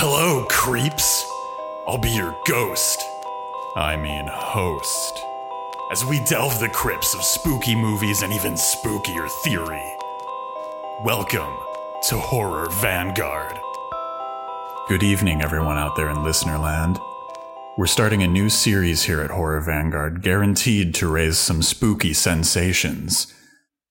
Hello, creeps. I'll be your ghost. I mean, host. As we delve the crypts of spooky movies and even spookier theory. Welcome to Horror Vanguard. Good evening, everyone out there in listenerland. We're starting a new series here at Horror Vanguard, guaranteed to raise some spooky sensations.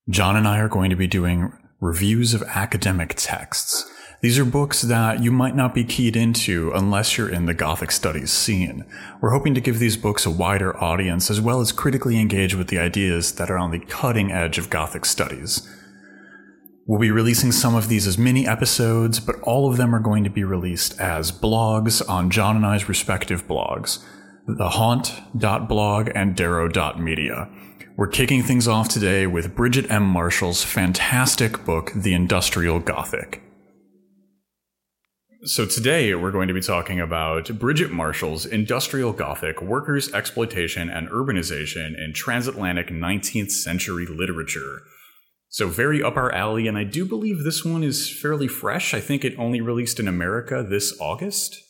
John and I are going to be doing reviews of academic texts. These are books that you might not be keyed into unless you're in the Gothic studies scene. We're hoping to give these books a wider audience as well as critically engage with the ideas that are on the cutting edge of Gothic studies. We'll be releasing some of these as mini episodes, but all of them are going to be released as blogs on John and I's respective blogs, thehaunt.blog and darrow.media. We're kicking things off today with Bridget M. Marshall's fantastic book, The Industrial Gothic. So today we're going to be talking about Bridget Marshall's Industrial Gothic, Workers' Exploitation and Urbanization in Transatlantic 19th Century Literature. So very up our alley, and I do believe this one is fairly fresh. I think it only released in America this August.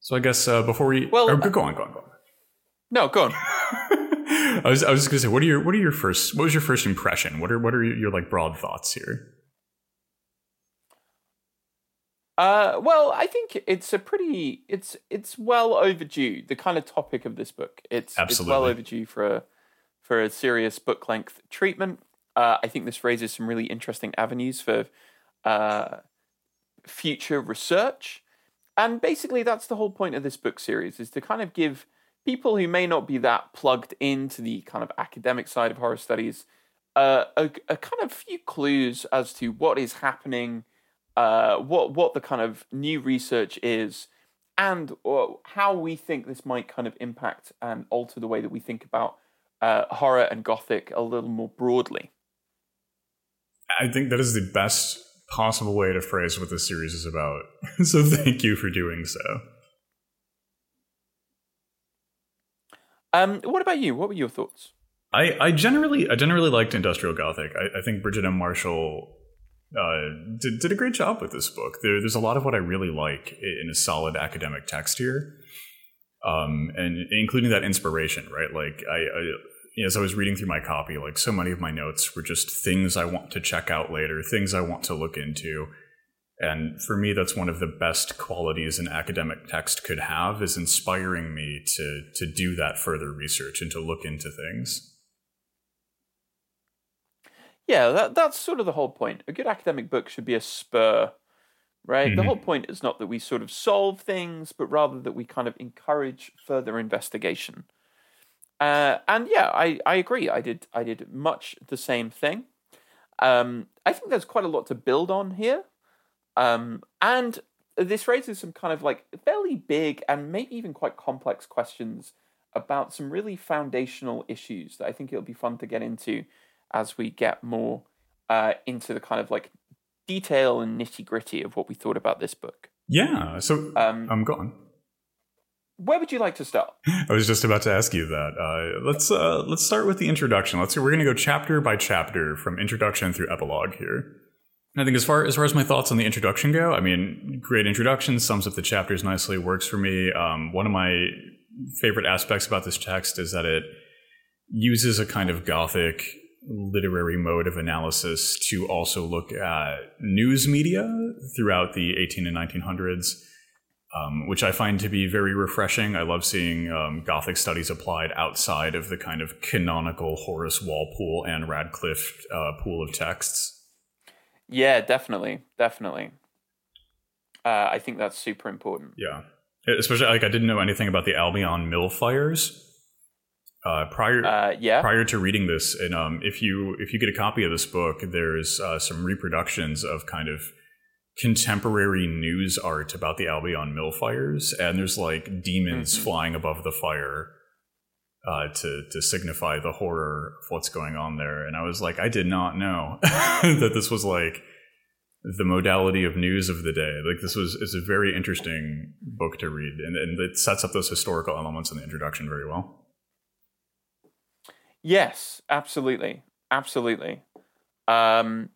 So I guess uh, before we Well, or, go on, go on, go on. No, go on. I was I was just gonna say, what are your what are your first what was your first impression? What are what are your, your like broad thoughts here? Uh, well, I think it's a pretty it's it's well overdue. The kind of topic of this book, it's it's well overdue for a for a serious book length treatment. Uh, I think this raises some really interesting avenues for uh, future research, and basically that's the whole point of this book series is to kind of give people who may not be that plugged into the kind of academic side of horror studies uh, a, a kind of few clues as to what is happening uh, what what the kind of new research is, and uh, how we think this might kind of impact and alter the way that we think about uh, horror and gothic a little more broadly. I think that is the best possible way to phrase what this series is about. so thank you for doing so. Um, what about you? What were your thoughts? I, I generally I generally liked Industrial Gothic. I, I think Bridget M. Marshall uh, did, did a great job with this book. There, there's a lot of what I really like in a solid academic text here, um, and including that inspiration. Right, like I, I as I was reading through my copy, like so many of my notes were just things I want to check out later, things I want to look into. And for me, that's one of the best qualities an academic text could have is inspiring me to to do that further research and to look into things. Yeah, that that's sort of the whole point. A good academic book should be a spur, right? The Mhm. whole point is not that we sort of solve things, but rather that we kind of encourage further investigation. Uh, and yeah, I, I agree. I did I did much the same thing. Um, I think there's quite a lot to build on here, um, and this raises some kind of like fairly big and maybe even quite complex questions about some really foundational issues that I think it'll be fun to get into as we get more uh, into the kind of like detail and nitty gritty of what we thought about this book. Yeah. So Um, I'm gone. where would you like to start? I was just about to ask you that. Uh, let's uh, let's start with the introduction. Let's we're going to go chapter by chapter from introduction through epilogue here. I think as far as far as my thoughts on the introduction go, I mean, great introduction sums up the chapters nicely. Works for me. Um, one of my favorite aspects about this text is that it uses a kind of gothic literary mode of analysis to also look at news media throughout the 18 and 1900s um, which I find to be very refreshing. I love seeing um, Gothic studies applied outside of the kind of canonical Horace Walpole and Radcliffe uh, pool of texts. Yeah, definitely, definitely. Uh, I think that's super important. Yeah, especially like I didn't know anything about the Albion Mill fires uh, prior. Uh, yeah, Prior to reading this, and um, if you if you get a copy of this book, there's uh, some reproductions of kind of contemporary news art about the Albion Mill fires, and there's like demons Mhm. flying above the fire uh, to to signify the horror of what's going on there. And I was like, I did not know that this was like the modality of news of the day. Like this was it's a very interesting book to read, and, and it sets up those historical elements in the introduction very well. Yes, absolutely, absolutely. Um,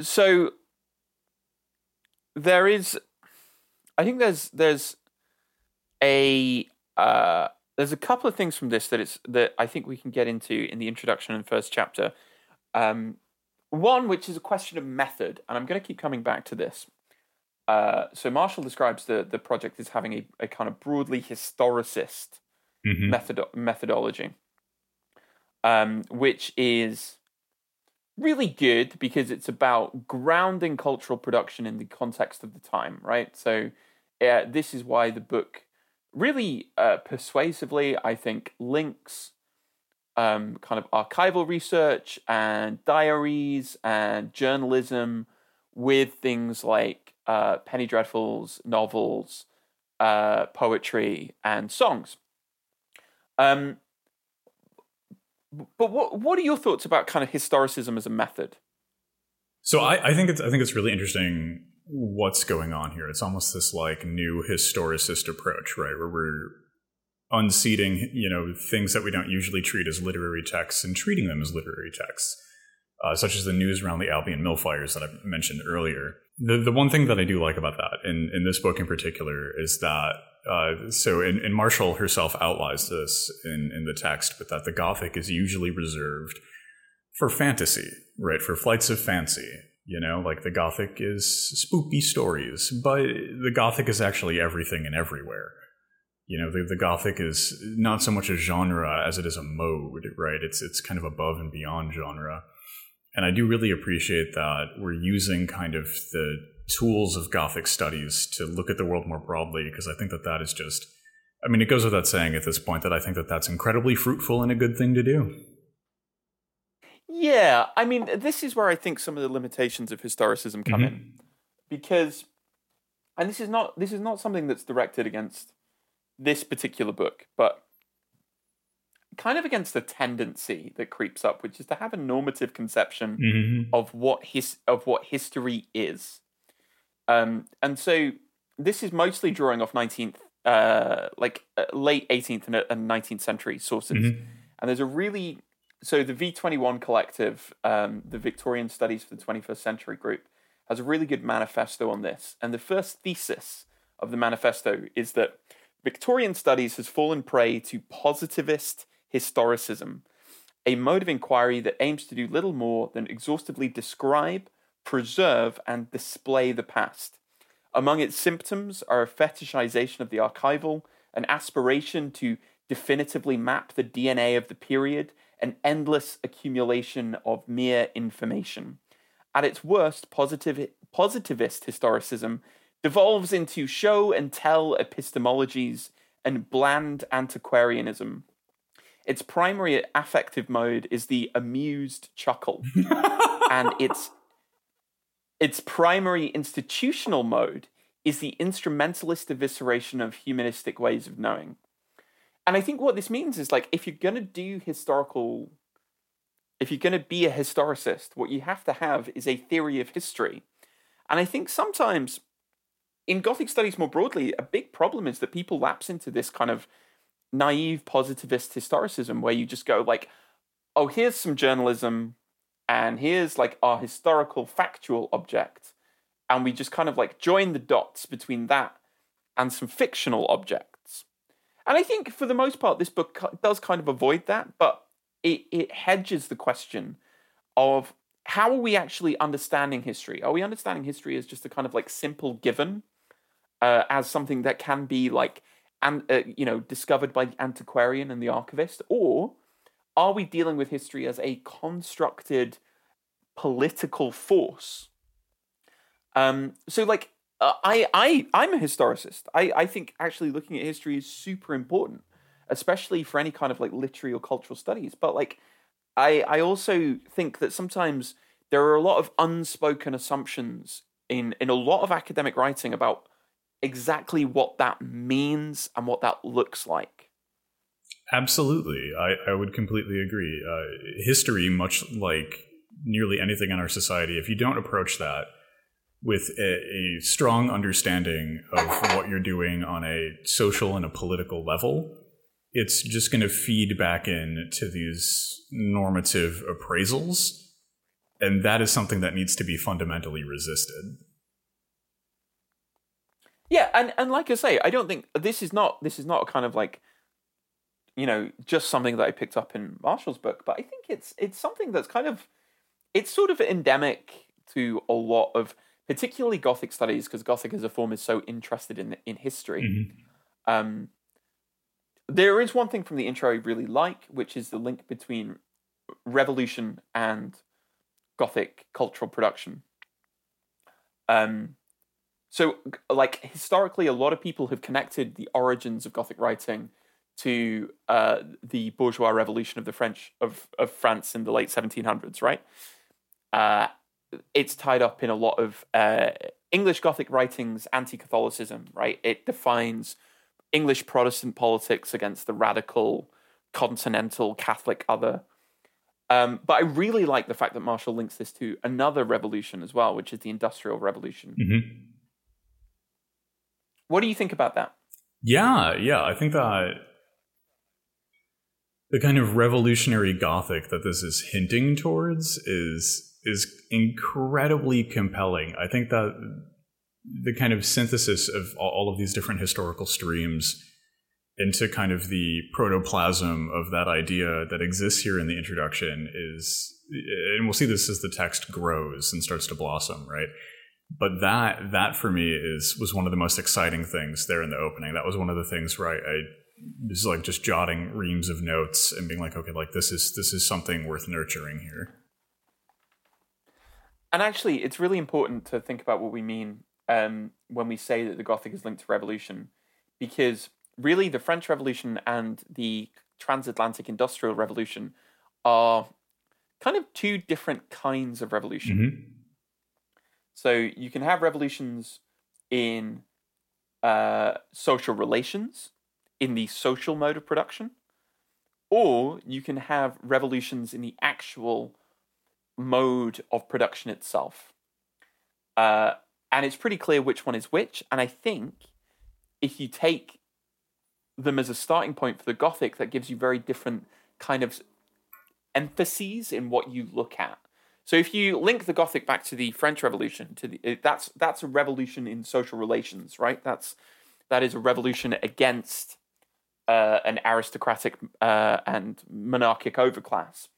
so there is I think there's there's a uh, there's a couple of things from this that it's that I think we can get into in the introduction and first chapter. Um, one, which is a question of method, and I'm going to keep coming back to this. Uh, so Marshall describes the the project as having a, a kind of broadly historicist Mhm. method methodology, um, which is really good because it's about grounding cultural production in the context of the time, right? So uh, this is why the book really uh, persuasively, I think, links um, kind of archival research and diaries and journalism with things like uh, Penny Dreadfuls, novels, uh, poetry, and songs. Um, but what what are your thoughts about kind of historicism as a method? So I, I think it's I think it's really interesting what's going on here. It's almost this like new historicist approach, right? Where we're unseating, you know, things that we don't usually treat as literary texts and treating them as literary texts, uh, such as the news around the Albion Mill fires that I mentioned earlier. The the one thing that I do like about that, in in this book in particular, is that uh, so and, and Marshall herself outlines this in in the text, but that the Gothic is usually reserved for fantasy, right? For flights of fancy. You know, like the Gothic is spooky stories, but the Gothic is actually everything and everywhere. You know, the, the Gothic is not so much a genre as it is a mode, right? It's it's kind of above and beyond genre. And I do really appreciate that we're using kind of the tools of Gothic studies to look at the world more broadly, because I think that that is just, I mean, it goes without saying at this point that I think that that's incredibly fruitful and a good thing to do. Yeah, I mean, this is where I think some of the limitations of historicism come in, because, and this is not this is not something that's directed against this particular book, but kind of against the tendency that creeps up, which is to have a normative conception Mm-hmm. of what his of what history is. Um, and so this is mostly drawing off nineteenth, uh, like uh, late eighteenth and nineteenth century sources. Mhm. And there's a really so the V21 collective, um, the Victorian Studies for the 21st Century group, has a really good manifesto on this. And the first thesis of the manifesto is that Victorian studies has fallen prey to positivist historicism, a mode of inquiry that aims to do little more than exhaustively describe, preserve, and display the past. Among its symptoms are a fetishization of the archival, an aspiration to definitively map the DNA of the period, an endless accumulation of mere information. At its worst, positive, positivist historicism devolves into show and tell epistemologies and bland antiquarianism. Its primary affective mode is the amused chuckle, and its its primary institutional mode is the instrumentalist evisceration of humanistic ways of knowing. And I think what this means is like if you're going to do historical if you're going to be a historicist, what you have to have is a theory of history. And I think sometimes in Gothic studies more broadly, a big problem is that people lapse into this kind of naive positivist historicism where you just go like, oh, here's some journalism and here's like our historical factual object. And we just kind of like join the dots between that and some fictional objects. And I think for the most part, this book does kind of avoid that, but it, it hedges the question of how are we actually understanding history? Are we understanding history as just a kind of like simple given, uh, as something that can be like, and uh, you know, discovered by the antiquarian and the archivist, or are we dealing with history as a constructed political force? Um, so like, uh, I I I'm a historicist. I I think actually looking at history is super important, especially for any kind of like literary or cultural studies. But like, I I also think that sometimes there are a lot of unspoken assumptions in in a lot of academic writing about exactly what that means and what that looks like. Absolutely. I, I would completely agree. Uh, history, much like nearly anything in our society, if you don't approach that with a, a strong understanding of what you're doing on a social and a political level, it's just going to feed back in to these normative appraisals. And that is something that needs to be fundamentally resisted. Yeah, and and like I say, I don't think this is not this is not a kind of like you know just something that I picked up in Marshall's book, but I think it's it's something that's kind of it's sort of endemic to a lot of particularly Gothic studies because Gothic as a form is so interested in in history. Mm-hmm. Um, there is one thing from the intro I really like, which is the link between revolution and Gothic cultural production. Um, so, like historically, a lot of people have connected the origins of Gothic writing to uh, the bourgeois revolution of the French of, of France in the late 1700s, right? Uh, it's tied up in a lot of uh, English Gothic writings, anti-Catholicism, right? It defines English Protestant politics against the radical continental Catholic other. Um, but I really like the fact that Marshall links this to another revolution as well, which is the Industrial Revolution. Mm-hmm. What do you think about that? Yeah, yeah, I think that the kind of revolutionary Gothic that this is hinting towards is is incredibly compelling. I think that the kind of synthesis of all of these different historical streams into kind of the protoplasm of that idea that exists here in the introduction is and we'll see this as the text grows and starts to blossom right but that that for me is was one of the most exciting things there in the opening that was one of the things where i, I was like just jotting reams of notes and being like okay like this is this is something worth nurturing here and actually it's really important to think about what we mean um, when we say that the gothic is linked to revolution because really the French Revolution and the transatlantic industrial revolution are kind of two different kinds of revolution. Mm-hmm. So you can have revolutions in uh, social relations, in the social mode of production, or you can have revolutions in the actual mode of production itself. Uh, and it's pretty clear which one is which. And I think if you take them as a starting point for the Gothic that gives you very different kind of emphases in what you look at. So if you link the Gothic back to the French Revolution, to the that's that's a revolution in social relations, right? That's that is a revolution against uh, an aristocratic uh, and monarchic overclass.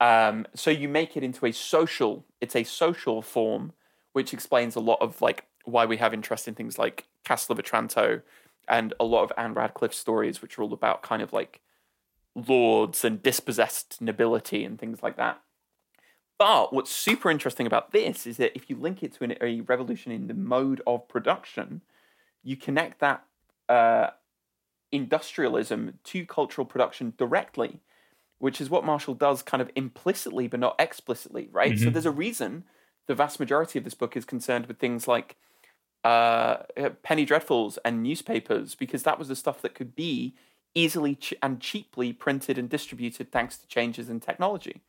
Um, so you make it into a social. It's a social form, which explains a lot of like why we have interest in things like Castle of Otranto and a lot of Ann Radcliffe stories, which are all about kind of like lords and dispossessed nobility and things like that. But what's super interesting about this is that if you link it to an, a revolution in the mode of production, you connect that uh, industrialism to cultural production directly, which is what Marshall does kind of implicitly but not explicitly, right? Mm-hmm. So there's a reason the vast majority of this book is concerned with things like uh, penny dreadfuls and newspapers because that was the stuff that could be easily ch- and cheaply printed and distributed thanks to changes in technology.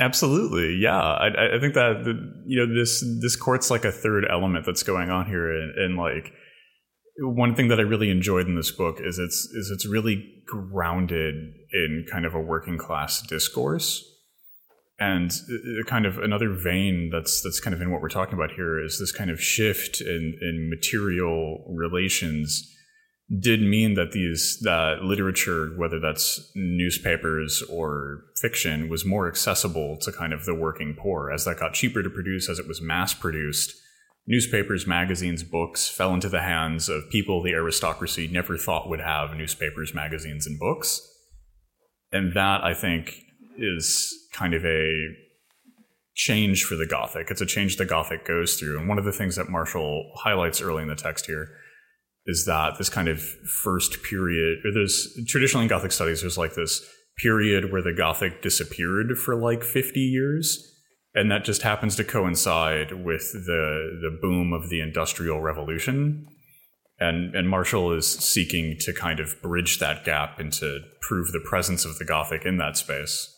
Absolutely, yeah. I, I think that the, you know this this court's like a third element that's going on here, and, and like one thing that I really enjoyed in this book is it's is it's really grounded in kind of a working class discourse. And kind of another vein that's that's kind of in what we're talking about here is this kind of shift in in material relations did mean that these that literature whether that's newspapers or fiction was more accessible to kind of the working poor as that got cheaper to produce as it was mass produced newspapers magazines books fell into the hands of people the aristocracy never thought would have newspapers magazines and books and that i think is kind of a change for the Gothic. It's a change the Gothic goes through. And one of the things that Marshall highlights early in the text here is that this kind of first period, or there's traditionally in Gothic studies, there's like this period where the Gothic disappeared for like 50 years. And that just happens to coincide with the the boom of the Industrial Revolution. And and Marshall is seeking to kind of bridge that gap and to prove the presence of the Gothic in that space.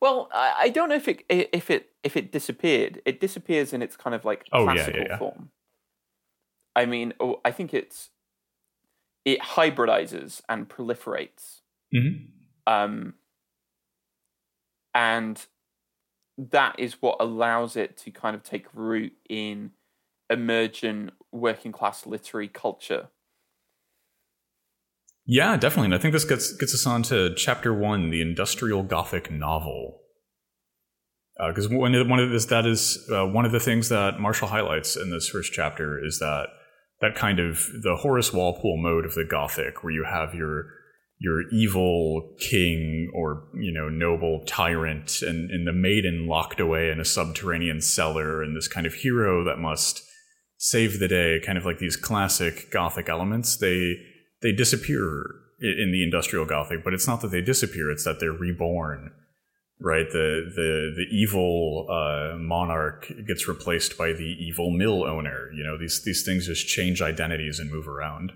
Well, I don't know if it if it if it disappeared. It disappears in its kind of like oh, classical yeah, yeah, yeah. form. I mean, oh, I think it's it hybridizes and proliferates. Mm-hmm. Um, and that is what allows it to kind of take root in emergent working class literary culture. Yeah, definitely. And I think this gets gets us on to chapter one, the industrial Gothic novel. Because uh, one of one of this that is uh, one of the things that Marshall highlights in this first chapter is that that kind of the Horace Walpole mode of the Gothic, where you have your your evil king or you know noble tyrant and, and the maiden locked away in a subterranean cellar and this kind of hero that must save the day kind of like these classic gothic elements. They they disappear in the industrial gothic but it's not that they disappear it's that they're reborn right the the the evil uh, monarch gets replaced by the evil mill owner you know these these things just change identities and move around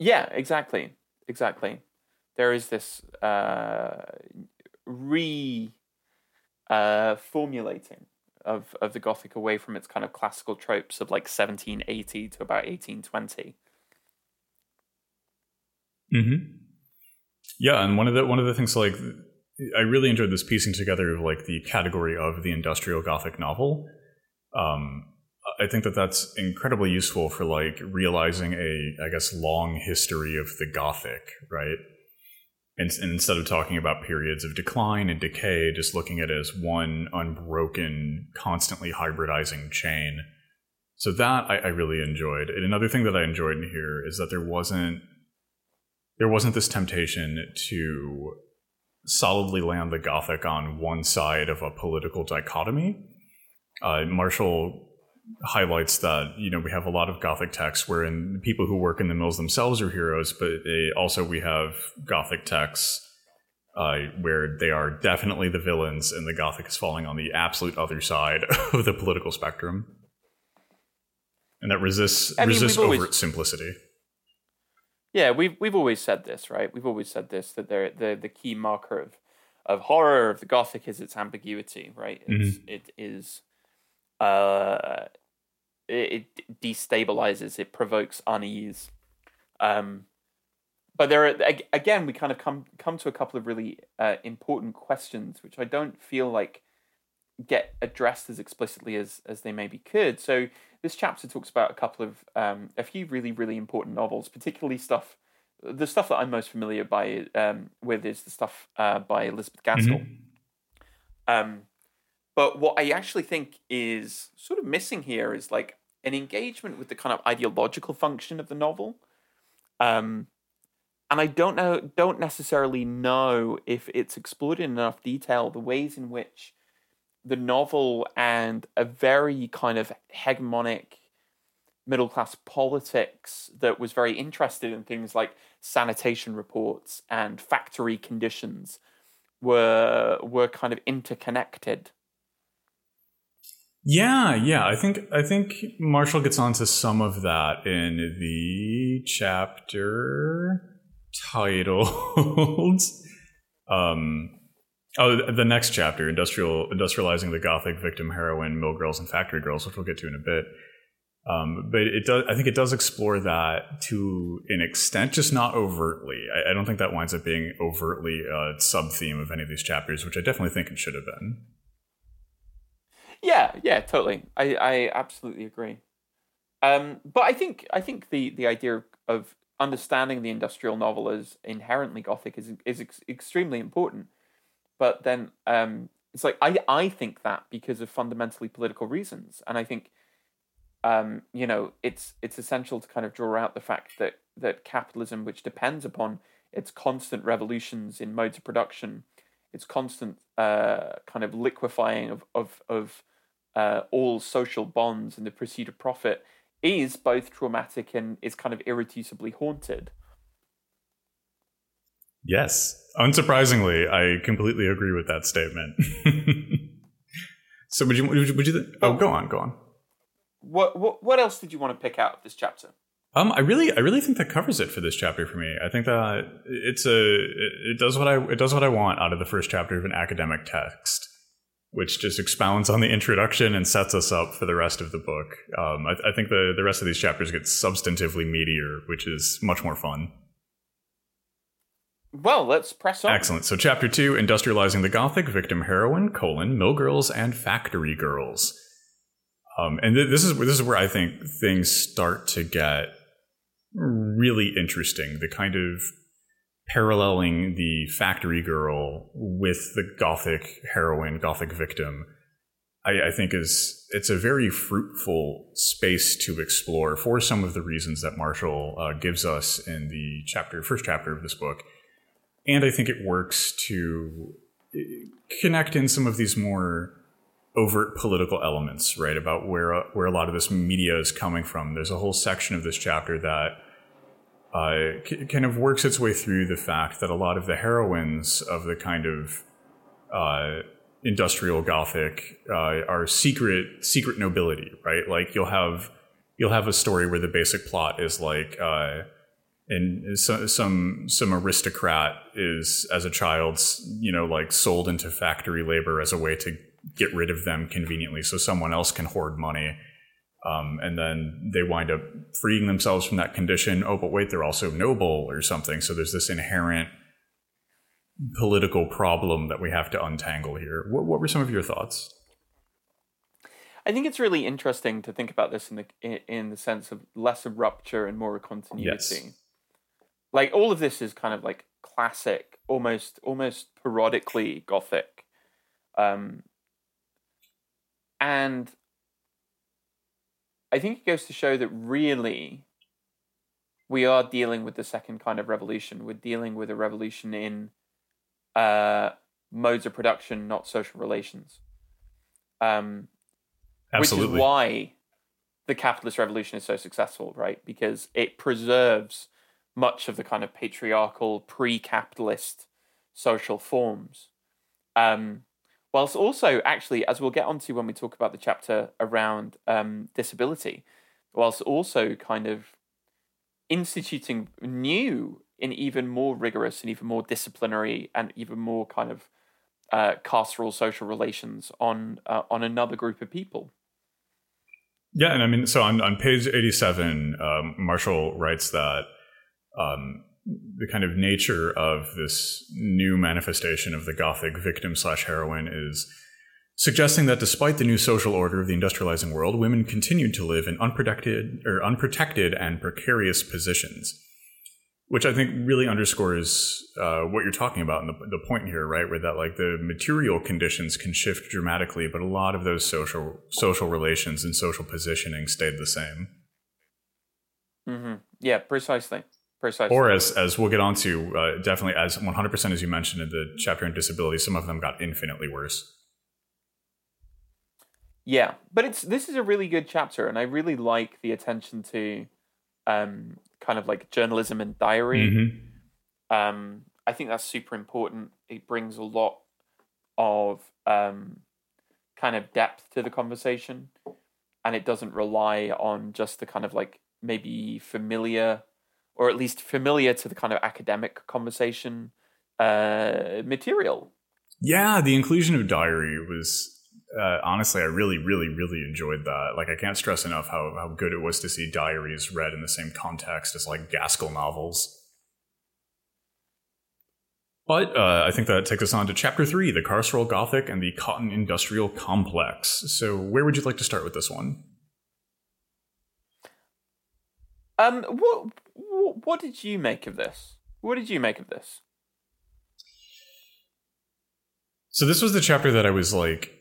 Yeah, exactly, exactly. There is this uh, re uh, formulating of of the Gothic away from its kind of classical tropes of like 1780 to about 1820. Hmm. Yeah, and one of the one of the things like I really enjoyed this piecing together of like the category of the industrial Gothic novel. Um, I think that that's incredibly useful for like realizing a, I guess, long history of the Gothic, right? And, instead of talking about periods of decline and decay, just looking at it as one unbroken, constantly hybridizing chain. So that I, I really enjoyed. And another thing that I enjoyed in here is that there wasn't there wasn't this temptation to solidly land the Gothic on one side of a political dichotomy. Uh, Marshall highlights that you know we have a lot of gothic texts wherein people who work in the mills themselves are heroes but they, also we have gothic texts uh, where they are definitely the villains and the gothic is falling on the absolute other side of the political spectrum and that resists I mean, resists overt always, simplicity yeah we've we've always said this right we've always said this that they're the the key marker of of horror of the gothic is its ambiguity right it's, mm-hmm. it is uh, it, it destabilizes, it provokes unease. Um, but there are again, we kind of come come to a couple of really uh, important questions, which I don't feel like get addressed as explicitly as as they maybe could. So this chapter talks about a couple of um, a few really really important novels, particularly stuff. The stuff that I'm most familiar by um, with is the stuff uh, by Elizabeth Gaskell. Mm-hmm. Um, but what I actually think is sort of missing here is like an engagement with the kind of ideological function of the novel. Um, and I don't know, don't necessarily know if it's explored in enough detail the ways in which the novel and a very kind of hegemonic middle class politics that was very interested in things like sanitation reports and factory conditions were were kind of interconnected yeah, yeah. I think I think Marshall gets onto some of that in the chapter titled um oh the next chapter industrial industrializing the gothic victim heroine mill girls and factory girls which we'll get to in a bit um, but it does i think it does explore that to an extent just not overtly I, I don't think that winds up being overtly a sub theme of any of these chapters which i definitely think it should have been yeah, yeah, totally. I, I absolutely agree. Um, but I think I think the the idea of understanding the industrial novel as inherently gothic is is ex- extremely important. But then um, it's like I I think that because of fundamentally political reasons, and I think um, you know it's it's essential to kind of draw out the fact that that capitalism, which depends upon its constant revolutions in modes of production, its constant uh, kind of liquefying of of of uh, all social bonds and the pursuit of profit is both traumatic and is kind of irreducibly haunted. Yes, unsurprisingly, I completely agree with that statement. so, would you would you, would you th- oh, go on, go on. What what what else did you want to pick out of this chapter? Um, I really, I really think that covers it for this chapter for me. I think that it's a, it does what I, it does what I want out of the first chapter of an academic text which just expounds on the introduction and sets us up for the rest of the book. Um, I, I, think the, the rest of these chapters get substantively meatier, which is much more fun. Well, let's press on. Excellent. So, chapter two industrializing the Gothic, victim heroine, colon, mill girls, and factory girls. Um, and th- this is this is where I think things start to get really interesting. The kind of paralleling the factory girl with the Gothic heroine, Gothic victim, I, I think is it's a very fruitful space to explore for some of the reasons that Marshall uh, gives us in the chapter, first chapter of this book, and I think it works to uh, connect in some of these more overt political elements, right? About where uh, where a lot of this media is coming from. There's a whole section of this chapter that uh, c- kind of works its way through the fact that a lot of the heroines of the kind of uh, industrial gothic uh, are secret secret nobility, right? Like you'll have you'll have a story where the basic plot is like. And so, some some aristocrat is as a child you know like sold into factory labor as a way to get rid of them conveniently so someone else can hoard money. Um, and then they wind up freeing themselves from that condition. Oh but wait they're also noble or something. So there's this inherent political problem that we have to untangle here. What, what were some of your thoughts? I think it's really interesting to think about this in the in, the sense of less a rupture and more a continuity. Yes. Like all of this is kind of like classic, almost almost parodically gothic. Um and I think it goes to show that really we are dealing with the second kind of revolution. We're dealing with a revolution in uh, modes of production, not social relations. Um, absolutely which is why the capitalist revolution is so successful, right? Because it preserves much of the kind of patriarchal, pre-capitalist social forms. Um, whilst also, actually, as we'll get onto when we talk about the chapter around um, disability, whilst also kind of instituting new in even more rigorous and even more disciplinary and even more kind of uh, carceral social relations on uh, on another group of people. Yeah, and I mean, so on, on page 87, um, Marshall writes that um, the kind of nature of this new manifestation of the Gothic victim slash heroine is suggesting that despite the new social order of the industrializing world, women continued to live in unprotected or unprotected and precarious positions which I think really underscores uh, what you're talking about and the, the point here, right? Where that like the material conditions can shift dramatically, but a lot of those social social relations and social positioning stayed the same. Mm-hmm. Yeah, precisely, precisely. Or as as we'll get onto, uh, definitely as 100 percent as you mentioned in the chapter on disability, some of them got infinitely worse. Yeah, but it's this is a really good chapter, and I really like the attention to um, kind of like journalism and diary. Mm-hmm. Um, I think that's super important. It brings a lot of um, kind of depth to the conversation, and it doesn't rely on just the kind of like maybe familiar, or at least familiar to the kind of academic conversation uh, material. Yeah, the inclusion of diary was uh, honestly, I really, really, really enjoyed that. Like, I can't stress enough how, how good it was to see diaries read in the same context as like Gaskell novels. But uh, I think that takes us on to chapter three the carceral Gothic and the cotton industrial complex. So, where would you like to start with this one? Um, what what did you make of this? What did you make of this? So this was the chapter that I was like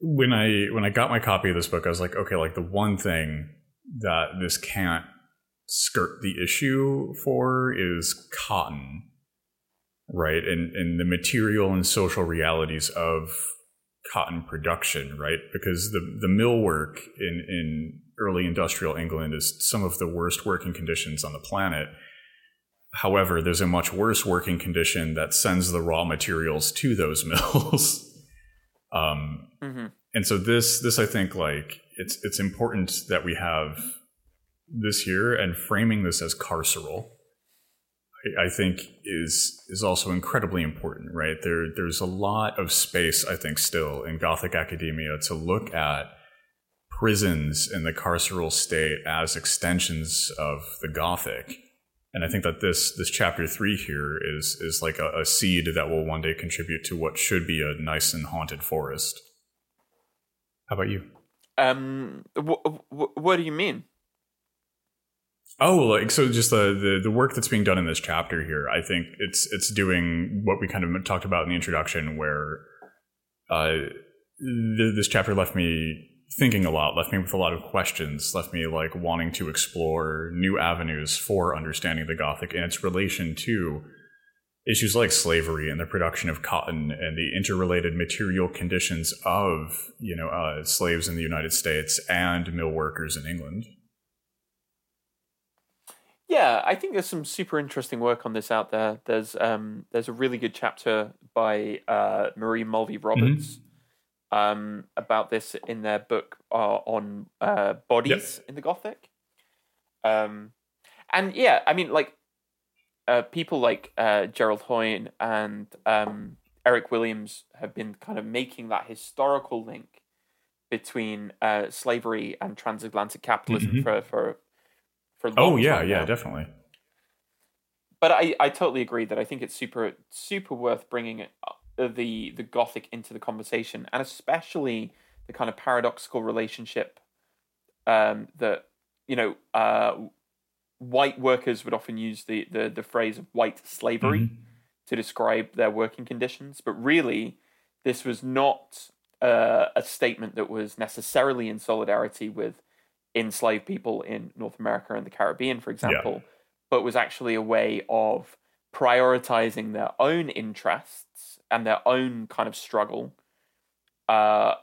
when I when I got my copy of this book, I was like, okay, like the one thing that this can't skirt the issue for is cotton, right? And and the material and social realities of cotton production, right? Because the the mill work in in early industrial England is some of the worst working conditions on the planet. However, there's a much worse working condition that sends the raw materials to those mills. Um, mm-hmm. And so this this I think like it's it's important that we have this here and framing this as carceral. I, I think is is also incredibly important, right? There there's a lot of space I think still in Gothic academia to look at prisons in the carceral state as extensions of the Gothic And I think that this this chapter three here is is like a, a seed that will one day contribute to what should be a nice and haunted forest. How about you? Um, wh- wh- what do you mean? Oh, like so, just the, the the work that's being done in this chapter here. I think it's it's doing what we kind of talked about in the introduction, where uh, th- this chapter left me thinking a lot, left me with a lot of questions, left me like wanting to explore new avenues for understanding the Gothic and its relation to issues like slavery and the production of cotton and the interrelated material conditions of you know uh, slaves in the United States and mill workers in England. Yeah, I think there's some super interesting work on this out there. There's um, there's a really good chapter by uh, Marie Mulvey Roberts mm-hmm. Um, about this in their book uh, on uh, bodies yep. in the Gothic. Um, and yeah, I mean, like uh, people like uh, Gerald Horne and um, Eric Williams have been kind of making that historical link between uh, slavery and transatlantic capitalism mm-hmm. for for for. oh yeah, yeah, definitely. But I, I totally agree that I think it's super super worth bringing it, uh, the the gothic into the conversation, and especially the kind of paradoxical relationship um, that you know uh, white workers would often use the the, the phrase of white slavery mm-hmm. to describe their working conditions, but really this was not uh, a statement that was necessarily in solidarity with enslaved people in North America and the Caribbean, for example, yeah. but was actually a way of prioritizing their own interests and their own kind of struggle uh,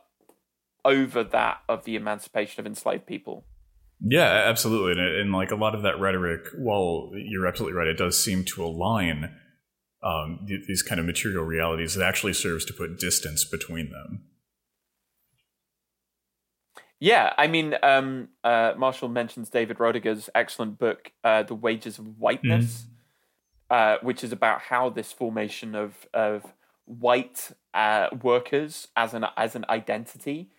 over that of the emancipation of enslaved people. Yeah, absolutely. And, and, like a lot of that rhetoric, while you're absolutely right, it does seem to align um, these kind of material realities. It actually serves to put distance between them. Yeah, I mean, um, uh, Marshall mentions David Roediger's excellent book, uh, "The Wages of Whiteness," mm. uh, which is about how this formation of of white uh, workers as an as an identity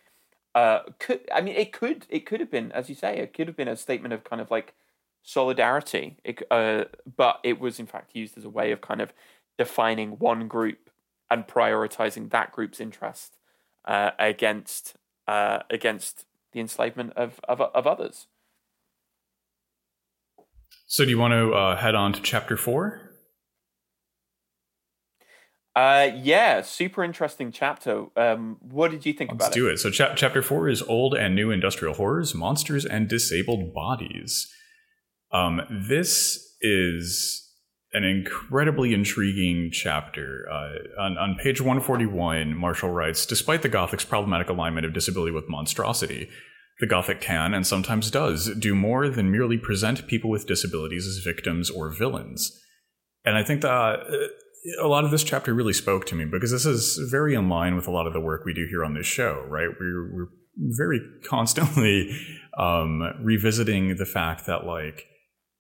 uh, could. I mean, it could it could have been, as you say, it could have been a statement of kind of like solidarity. It, uh, but it was in fact used as a way of kind of defining one group and prioritizing that group's interest against uh, against the enslavement of, of, of others. So, do you want to uh, head on to chapter four? Uh, yeah, super interesting chapter. Um, what did you think Let's about it? Let's do it. So, cha- chapter four is old and new industrial horrors, monsters, and disabled bodies. Um, this is an incredibly intriguing chapter. Uh, on, on page 141, Marshall writes Despite the Gothic's problematic alignment of disability with monstrosity, the Gothic can, and sometimes does, do more than merely present people with disabilities as victims or villains. And I think that uh, a lot of this chapter really spoke to me because this is very in line with a lot of the work we do here on this show, right? We're, we're very constantly um, revisiting the fact that, like,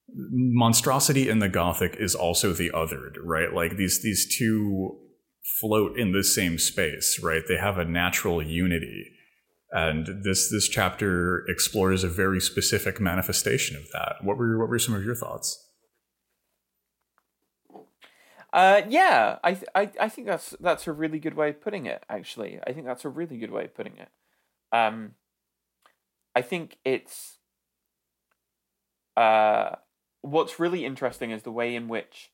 monstrosity in the gothic is also the othered right? Like these these two float in the same space right? They have a natural unity. And this this chapter explores a very specific manifestation of that. What were what were some of your thoughts uh, yeah, I, th- I I think that's that's a really good way of putting it. Actually, I think that's a really good way of putting it. Um, I think it's uh, what's really interesting is the way in which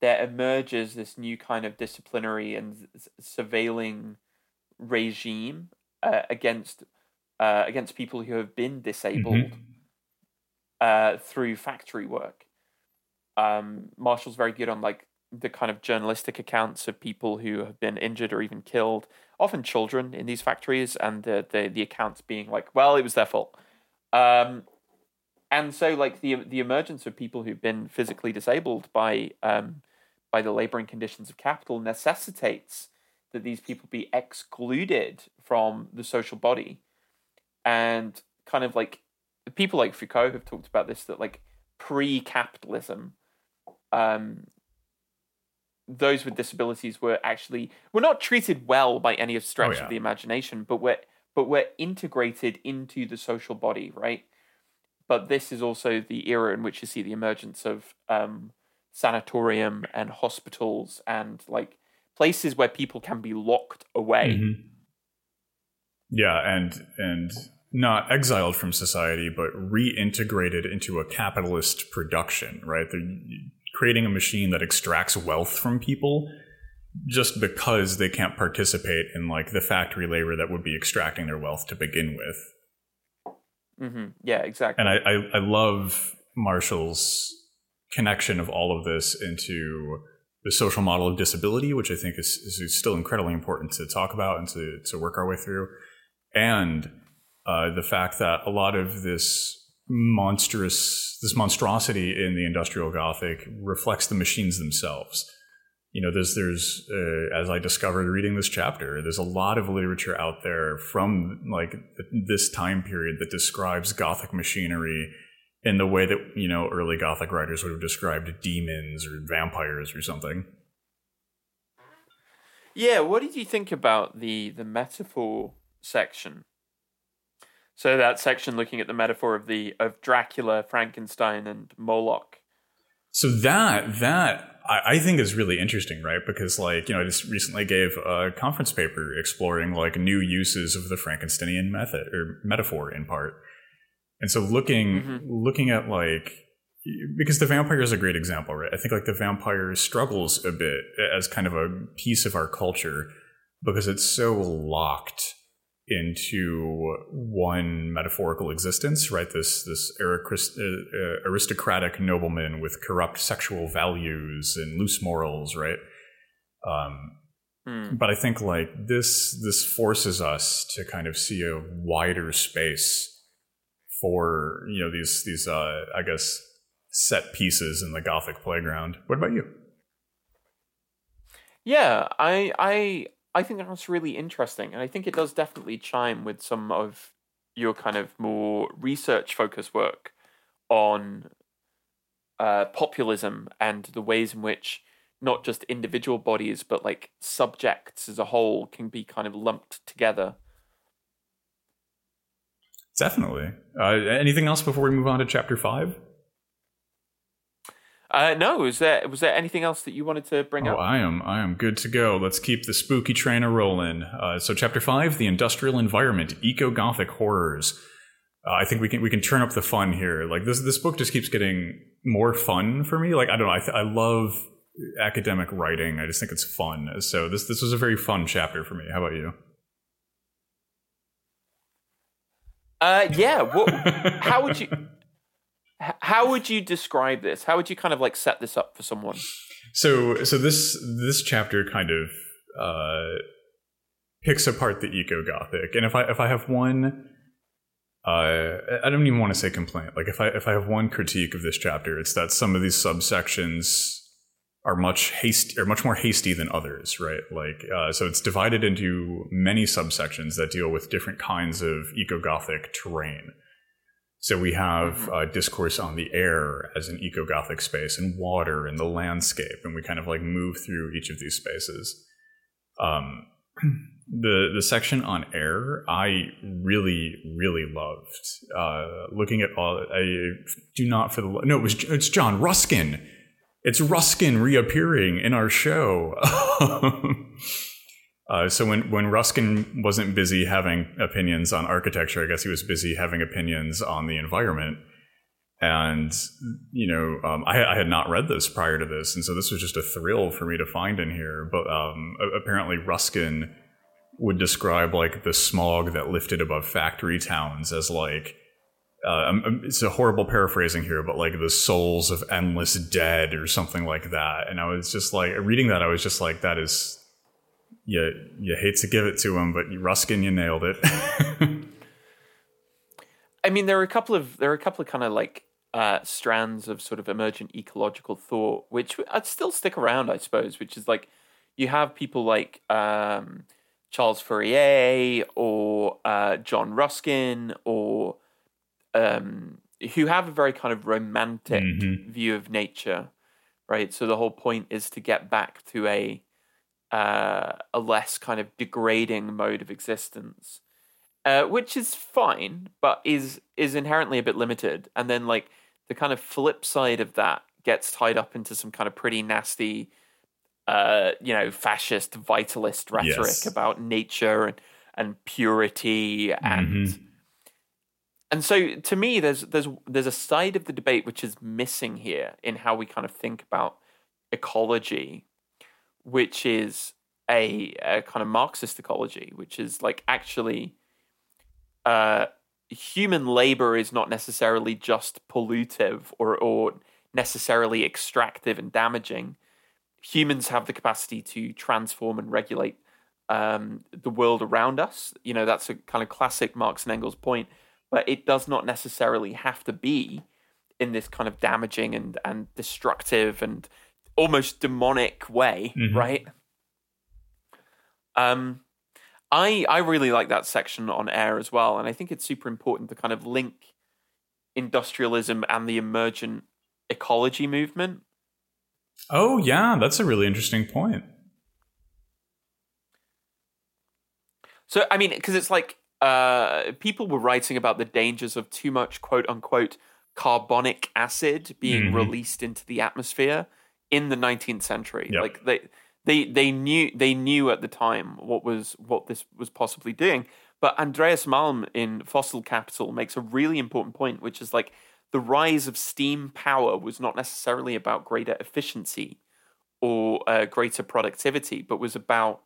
there emerges this new kind of disciplinary and surveilling regime uh, against uh, against people who have been disabled mm-hmm. uh, through factory work. Um, Marshall's very good on like the kind of journalistic accounts of people who have been injured or even killed, often children in these factories, and the the, the accounts being like, well, it was their fault. Um, and so like the the emergence of people who've been physically disabled by um, by the laboring conditions of capital necessitates that these people be excluded from the social body and kind of like people like Foucault have talked about this that like pre-capitalism um, those with disabilities were actually were not treated well by any stretch oh, yeah. of the imagination but were but were integrated into the social body right but this is also the era in which you see the emergence of um, sanatorium and hospitals and like places where people can be locked away. Mhm. Yeah, and and not exiled from society, but reintegrated into a capitalist production. Right, creating a machine that extracts wealth from people just because they can't participate in like the factory labor that would be extracting their wealth to begin with. Mm-hmm. Yeah, exactly. And I, I, I love Marshall's connection of all of this into the social model of disability, which I think is, is still incredibly important to talk about and to, to work our way through. And uh, the fact that a lot of this monstrous, this monstrosity in the industrial Gothic reflects the machines themselves. You know, there's, there's, uh, as I discovered reading this chapter, there's a lot of literature out there from like this time period that describes Gothic machinery in the way that, you know, early Gothic writers would have described demons or vampires or something. Yeah, what did you think about the the metaphor section? So that section looking at the metaphor of the of Dracula, Frankenstein, and Moloch. So that that I, I think is really interesting, right? Because like you know, I just recently gave a conference paper exploring like new uses of the Frankensteinian method or metaphor in part, and so looking Mhm. looking at like because the vampire is a great example, right? I think like the vampire struggles a bit as kind of a piece of our culture because it's so locked into one metaphorical existence, right? This this uh, uh, aristocratic nobleman with corrupt sexual values and loose morals, right? Um, Hmm. but I think like this this forces us to kind of see a wider space for you know these these uh, I guess set pieces in the Gothic playground. What about you? Yeah, I I I think that's really interesting, and I think it does definitely chime with some of your kind of more research focused work on uh, populism and the ways in which not just individual bodies but like subjects as a whole can be kind of lumped together. Definitely. Uh, anything else before we move on to chapter five? Uh, no, was there was there anything else that you wanted to bring Oh, up? I am. I am good to go. Let's keep the spooky train a rolling. Uh, so, chapter five: the industrial environment, eco-gothic horrors. Uh, I think we can we can turn up the fun here. Like this, this book just keeps getting more fun for me. Like I don't know. I th- I love academic writing. I just think it's fun. So this this was a very fun chapter for me. How about you? Uh, yeah. What? how would you? How would you describe this? How would you kind of like set this up for someone? So so this this chapter kind of uh, picks apart the eco gothic, and if I if I have one, uh, I don't even want to say complaint. Like if I if I have one critique of this chapter, it's that some of these subsections are much hasty are much more hasty than others, right? Like uh, so it's divided into many subsections that deal with different kinds of eco gothic terrain. So we have uh, discourse on the air as an eco-gothic space, and water, and the landscape, and we kind of like move through each of these spaces. Um, the the section on air, I really really loved. Uh, looking at all, I do not for the no, it was it's John Ruskin. It's Ruskin reappearing in our show. Uh, so when, when Ruskin wasn't busy having opinions on architecture, I guess he was busy having opinions on the environment. And you know, um, I, I had not read this prior to this, and so this was just a thrill for me to find in here. But um, apparently, Ruskin would describe like the smog that lifted above factory towns as like uh, um, um, it's a horrible paraphrasing here, but like the souls of endless dead or something like that. And I was just like reading that, I was just like, that is you you hate to give it to him, but Ruskin, you nailed it. I mean, there are a couple of there are a couple of kind of like uh, strands of sort of emergent ecological thought, which I'd still stick around, I suppose. Which is like you have people like um, Charles Fourier or uh, John Ruskin or um, who have a very kind of romantic Mhm. view of nature, right? So the whole point is to get back to a uh, a less kind of degrading mode of existence. uh, which is fine, but is is inherently a bit limited. And then like the kind of flip side of that gets tied up into some kind of pretty nasty, uh, you know, fascist vitalist rhetoric Yes. about nature and and purity and. Mhm. And so, to me, there's there's there's a side of the debate which is missing here in how we kind of think about ecology, which is a, a kind of Marxist ecology, which is like actually, uh, human labor is not necessarily just pollutive or or necessarily extractive and damaging. Humans have the capacity to transform and regulate um, the world around us. You know, that's a kind of classic Marx and Engels point but it does not necessarily have to be in this kind of damaging and and destructive and almost demonic way, Mhm. right? Um, I I really like that section on air as well, and I think it's super important to kind of link industrialism and the emergent ecology movement. Oh yeah, that's a really interesting point. So I mean, because it's like uh, people were writing about the dangers of too much quote unquote carbonic acid being Mhm. released into the atmosphere in the 19th century. Yep. Like they they they knew they knew at the time what was what this was possibly doing. But Andreas Malm in Fossil Capital makes a really important point, which is like the rise of steam power was not necessarily about greater efficiency or uh, greater productivity, but was about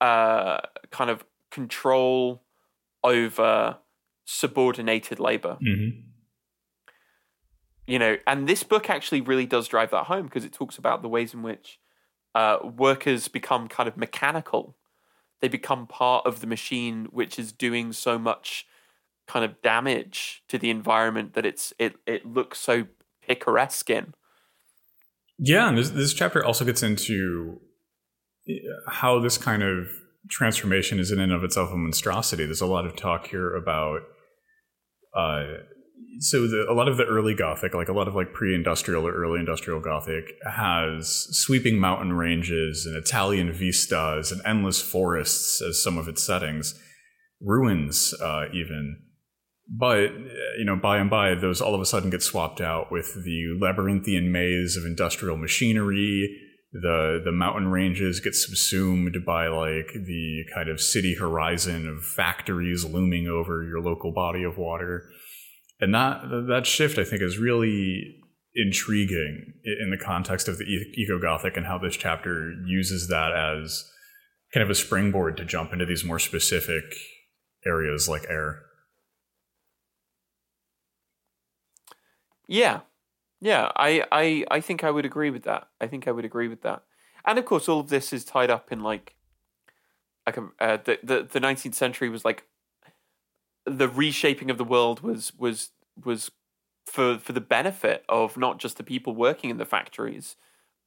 uh, kind of control over subordinated labor. hmm You know, and this book actually really does drive that home because it talks about the ways in which uh, workers become kind of mechanical. They become part of the machine, which is doing so much kind of damage to the environment that it's it it looks so picaresque in. Yeah, and this, this chapter also gets into uh, how this kind of transformation is in and of itself a monstrosity. There's a lot of talk here about, uh, so the, a lot of the early Gothic, like a lot of like pre-industrial or early industrial Gothic, has sweeping mountain ranges and Italian vistas and endless forests as some of its settings, ruins uh, even. But you know, by and by, those all of a sudden get swapped out with the labyrinthian maze of industrial machinery. The the mountain ranges get subsumed by like the kind of city horizon of factories looming over your local body of water, and that that shift I think is really intriguing in the context of the eco gothic and how this chapter uses that as kind of a springboard to jump into these more specific areas like air. Yeah, yeah, I, I, I think I would agree with that. I think I would agree with that. And of course, all of this is tied up in like, like a, uh, the the the nineteenth century was like, the reshaping of the world was was was for for the benefit of not just the people working in the factories,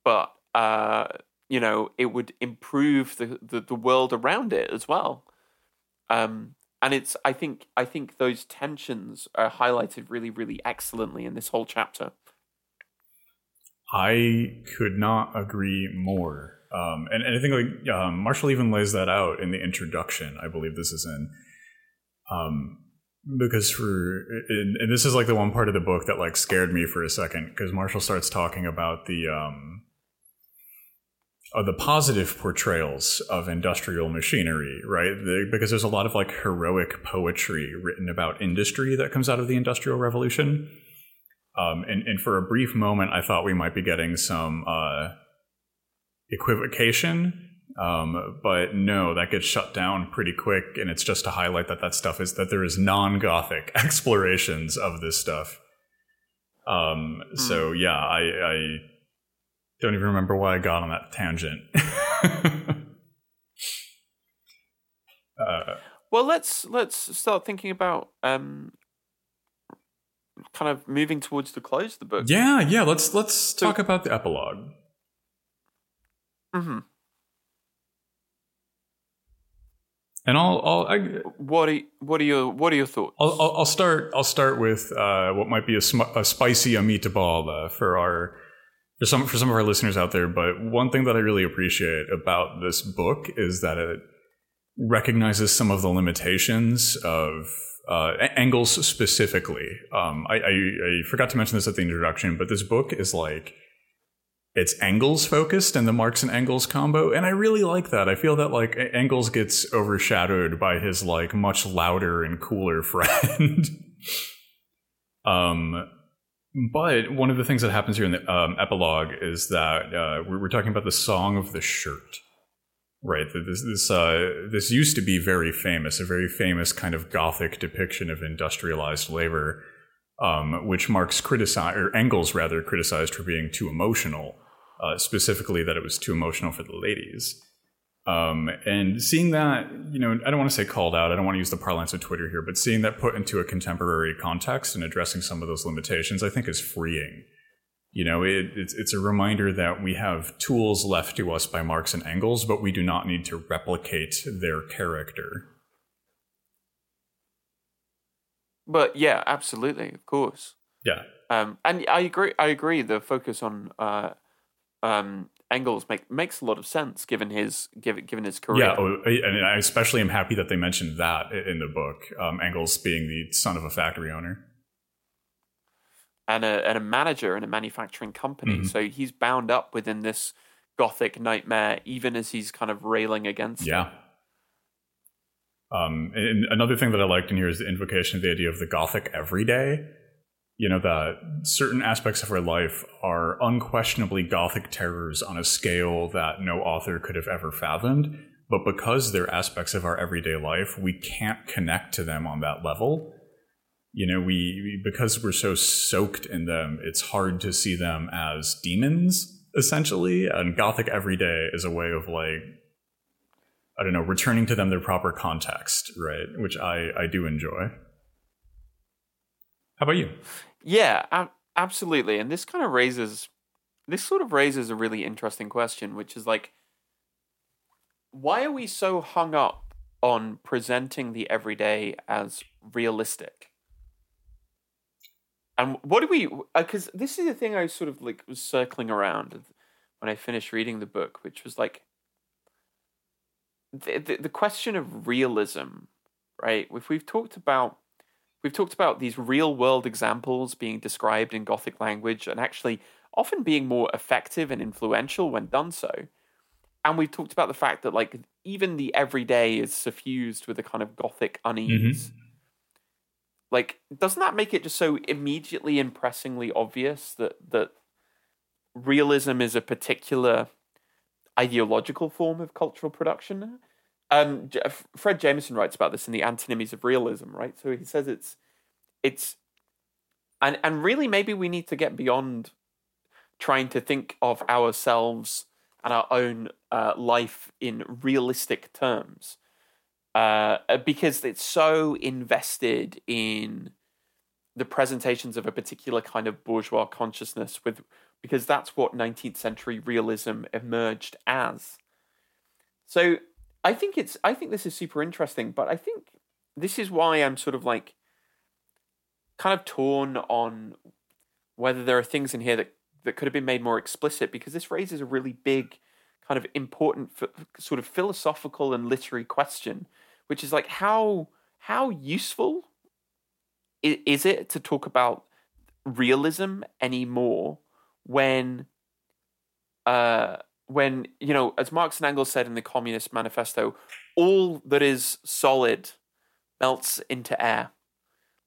but uh, you know, it would improve the the, the world around it as well. Um, and it's I think I think those tensions are highlighted really really excellently in this whole chapter. I could not agree more. Um, and, and I think like um, Marshall even lays that out in the introduction. I believe this is in, um, because for and, and this is like the one part of the book that like scared me for a second because Marshall starts talking about the um, uh, the positive portrayals of industrial machinery, right? The, because there's a lot of like heroic poetry written about industry that comes out of the Industrial Revolution. Um, and, and for a brief moment, I thought we might be getting some uh, equivocation, um, but no, that gets shut down pretty quick. And it's just to highlight that that stuff is that there is non-Gothic explorations of this stuff. Um, So yeah, I, I don't even remember why I got on that tangent. uh, Well, let's let's start thinking about um, kind of moving towards the close of the book. yeah, yeah. Let's let's talk about the epilogue. hmm And I'll I'll I, What are what are your what are your thoughts? I'll, I'll, I'll start. I'll start with uh, what might be a, sm- a spicy meatball uh, for our for some for some of our listeners out there. But one thing that I really appreciate about this book is that it recognizes some of the limitations of uh, Engels specifically. Um, I, I, I forgot to mention this at the introduction, but this book is like it's Engels focused and the Marx and Engels combo, and I really like that. I feel that like Engels gets overshadowed by his like much louder and cooler friend. um, but one of the things that happens here in the um, epilogue is that uh, we're, we're, talking about the song of the shirt, right? This this uh, this used to be very famous, a very famous kind of Gothic depiction of industrialized labor, um, which Marx criticized or Engels rather criticized for being too emotional uh, specifically that it was too emotional for the ladies. Um, and seeing that, you know, I don't want to say called out, I don't want to use the parlance of Twitter here, but seeing that put into a contemporary context and addressing some of those limitations, I think is freeing. You know, it, it's, it's a reminder that we have tools left to us by Marx and Engels, but we do not need to replicate their character. But yeah, absolutely, of course. Yeah. Um, and I agree. I agree. The focus on uh, um, Engels make, makes a lot of sense given his given, given his career. Yeah, oh, and I especially am happy that they mentioned that in the book. Um, Engels being the son of a factory owner and a and a manager in a manufacturing company, mm-hmm. so he's bound up within this gothic nightmare, even as he's kind of railing against. Yeah. It. Um, and another thing that I liked in here is the invocation of the idea of the gothic everyday. You know that certain aspects of our life are unquestionably gothic terrors on a scale that no author could have ever fathomed. But because they're aspects of our everyday life we can't connect to them on that level. You know we because we're so soaked in them it's hard to see them as demons essentially. And gothic everyday is a way of like i don't know returning to them their proper context right which i i do enjoy how about you yeah, ab- absolutely. And this kind of raises this sort of raises a really interesting question, which is like why are we so hung up on presenting the everyday as realistic? And what do we because uh, this is the thing I sort of like was circling around when I finished reading the book, which was like the, the, the question of realism, right? If we've talked about We've talked about these real world examples being described in Gothic language and actually often being more effective and influential when done so. And we've talked about the fact that like even the everyday is suffused with a kind of Gothic unease. Mm-hmm. Like, doesn't that make it just so immediately impressingly obvious that that realism is a particular ideological form of cultural production? Um, Fred Jameson writes about this in the Antinomies of Realism, right? So he says it's it's and and really maybe we need to get beyond trying to think of ourselves and our own uh, life in realistic terms, uh, because it's so invested in the presentations of a particular kind of bourgeois consciousness with because that's what 19th century realism emerged as. So I think it's I think this is super interesting, but I think this is why I'm sort of like kind of torn on whether there are things in here that that could have been made more explicit because this raises a really big kind of important sort of philosophical and literary question which is like how how useful is it to talk about realism anymore when uh when you know, as Marx and Engels said in the Communist Manifesto, all that is solid melts into air.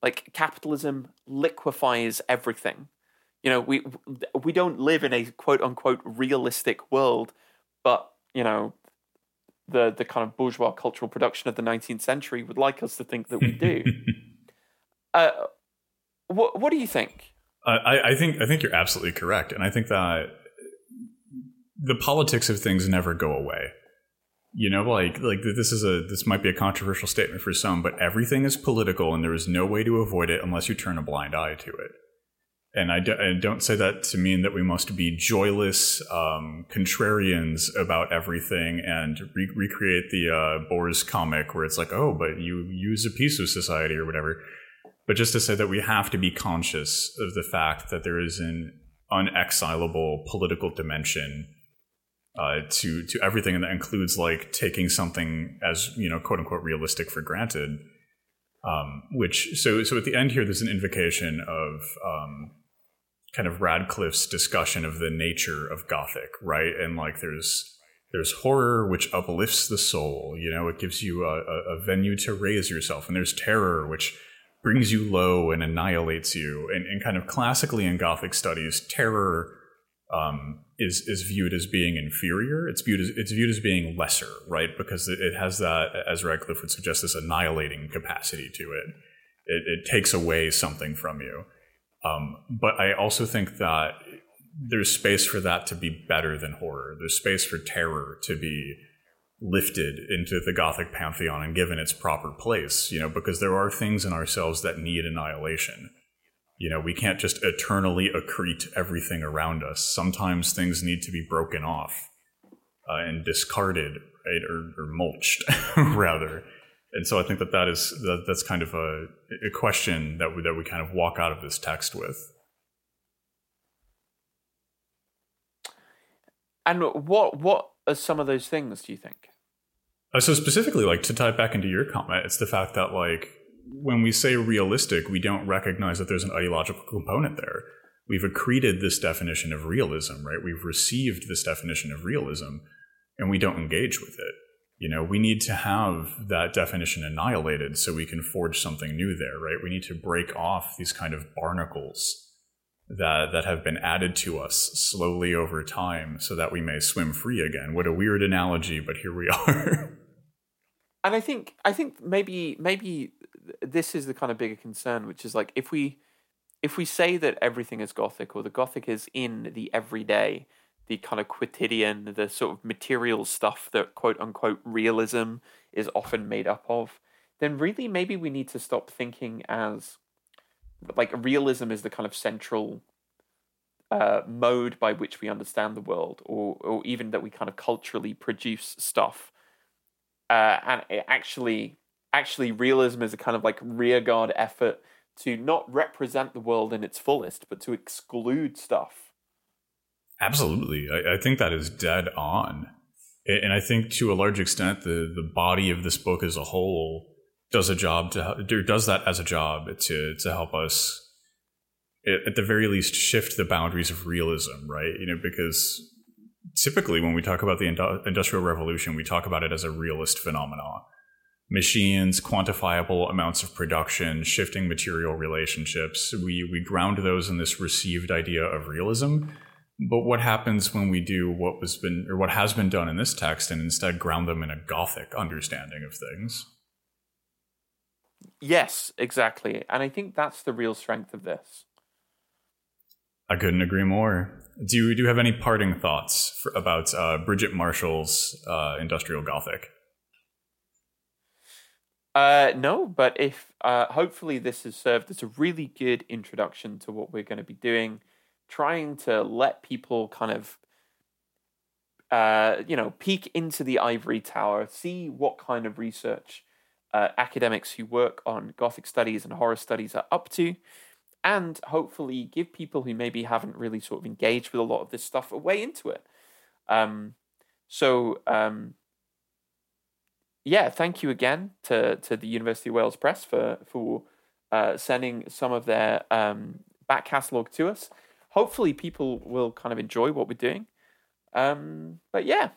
Like capitalism liquefies everything. You know, we we don't live in a quote unquote realistic world, but you know, the the kind of bourgeois cultural production of the 19th century would like us to think that we do. uh, what what do you think? I, I think I think you're absolutely correct, and I think that the politics of things never go away. You know, like like this is a this might be a controversial statement for some, but everything is political, and there is no way to avoid it unless you turn a blind eye to it. And I, do, I don't say that to mean that we must be joyless um, contrarians about everything and re- recreate the uh, Bors comic where it's like, oh, but you use a piece of society or whatever. But just to say that we have to be conscious of the fact that there is an unexilable political dimension uh, to to everything, and that includes like taking something as you know, quote unquote, realistic for granted. Um, which so so at the end here, there's an invocation of um, kind of Radcliffe's discussion of the nature of Gothic, right? And like there's there's horror which uplifts the soul, you know, it gives you a, a, a venue to raise yourself, and there's terror which brings you low and annihilates you. And, and kind of classically in Gothic studies, terror um, is is viewed as being inferior. It's viewed as it's viewed as being lesser, right? Because it, has that, as Radcliffe would suggest, this annihilating capacity to it. It, it takes away something from you. Um, but I also think that there's space for that to be better than horror. There's space for terror to be lifted into the Gothic pantheon and given its proper place, you know, because there are things in ourselves that need annihilation. You know, we can't just eternally accrete everything around us. Sometimes things need to be broken off uh, and discarded, right, or, or mulched, rather. And so I think that that is that, that's kind of a, a question that we, that we kind of walk out of this text with. And what what are some of those things? Do you think? Uh, so specifically, like to tie back into your comment, it's the fact that like when we say realistic, we don't recognize that there's an ideological component there. We've accreted this definition of realism, right? We've received this definition of realism, and we don't engage with it. You know, we need to have that definition annihilated so we can forge something new there, right? We need to break off these kind of barnacles that that have been added to us slowly over time so that we may swim free again. What a weird analogy, but here we are. And I think I think maybe maybe this is the kind of bigger concern, which is like if we if we say that everything is gothic or the gothic is in the everyday, the kind of quotidian, the sort of material stuff that quote unquote realism is often made up of, then really maybe we need to stop thinking as like realism is the kind of central uh, mode by which we understand the world, or or even that we kind of culturally produce stuff. Uh, and it actually, actually, realism is a kind of like rearguard effort to not represent the world in its fullest, but to exclude stuff. Absolutely, I, I think that is dead on, and I think to a large extent the the body of this book as a whole does a job to does that as a job to to help us at the very least shift the boundaries of realism right? You know because typically when we talk about the industrial revolution we talk about it as a realist phenomenon machines quantifiable amounts of production shifting material relationships we we ground those in this received idea of realism but what happens when we do what was been or what has been done in this text and instead ground them in a gothic understanding of things Yes, exactly. And I think that's the real strength of this. I couldn't agree more. Do you, do you have any parting thoughts for, about uh, Bridget Marshall's uh, Industrial Gothic? Uh, no, but if uh, hopefully this has served as a really good introduction to what we're going to be doing, trying to let people kind of, uh, you know, peek into the ivory tower, see what kind of research uh, academics who work on Gothic studies and horror studies are up to, and hopefully give people who maybe haven't really sort of engaged with a lot of this stuff a way into it. Um, so, um, yeah, thank you again to, to the University of Wales Press for for uh, sending some of their um, back catalogue to us. Hopefully, people will kind of enjoy what we're doing. Um, but yeah,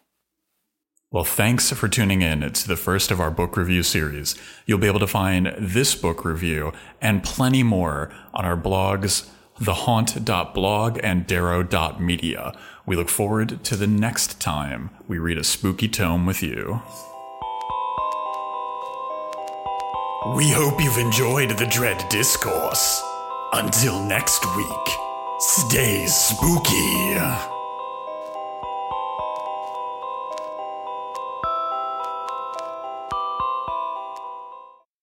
well, thanks for tuning in It's the first of our book review series. You'll be able to find this book review and plenty more on our blogs, thehaunt.blog and darrow.media. We look forward to the next time we read a spooky tome with you. We hope you've enjoyed the Dread Discourse. Until next week, stay spooky.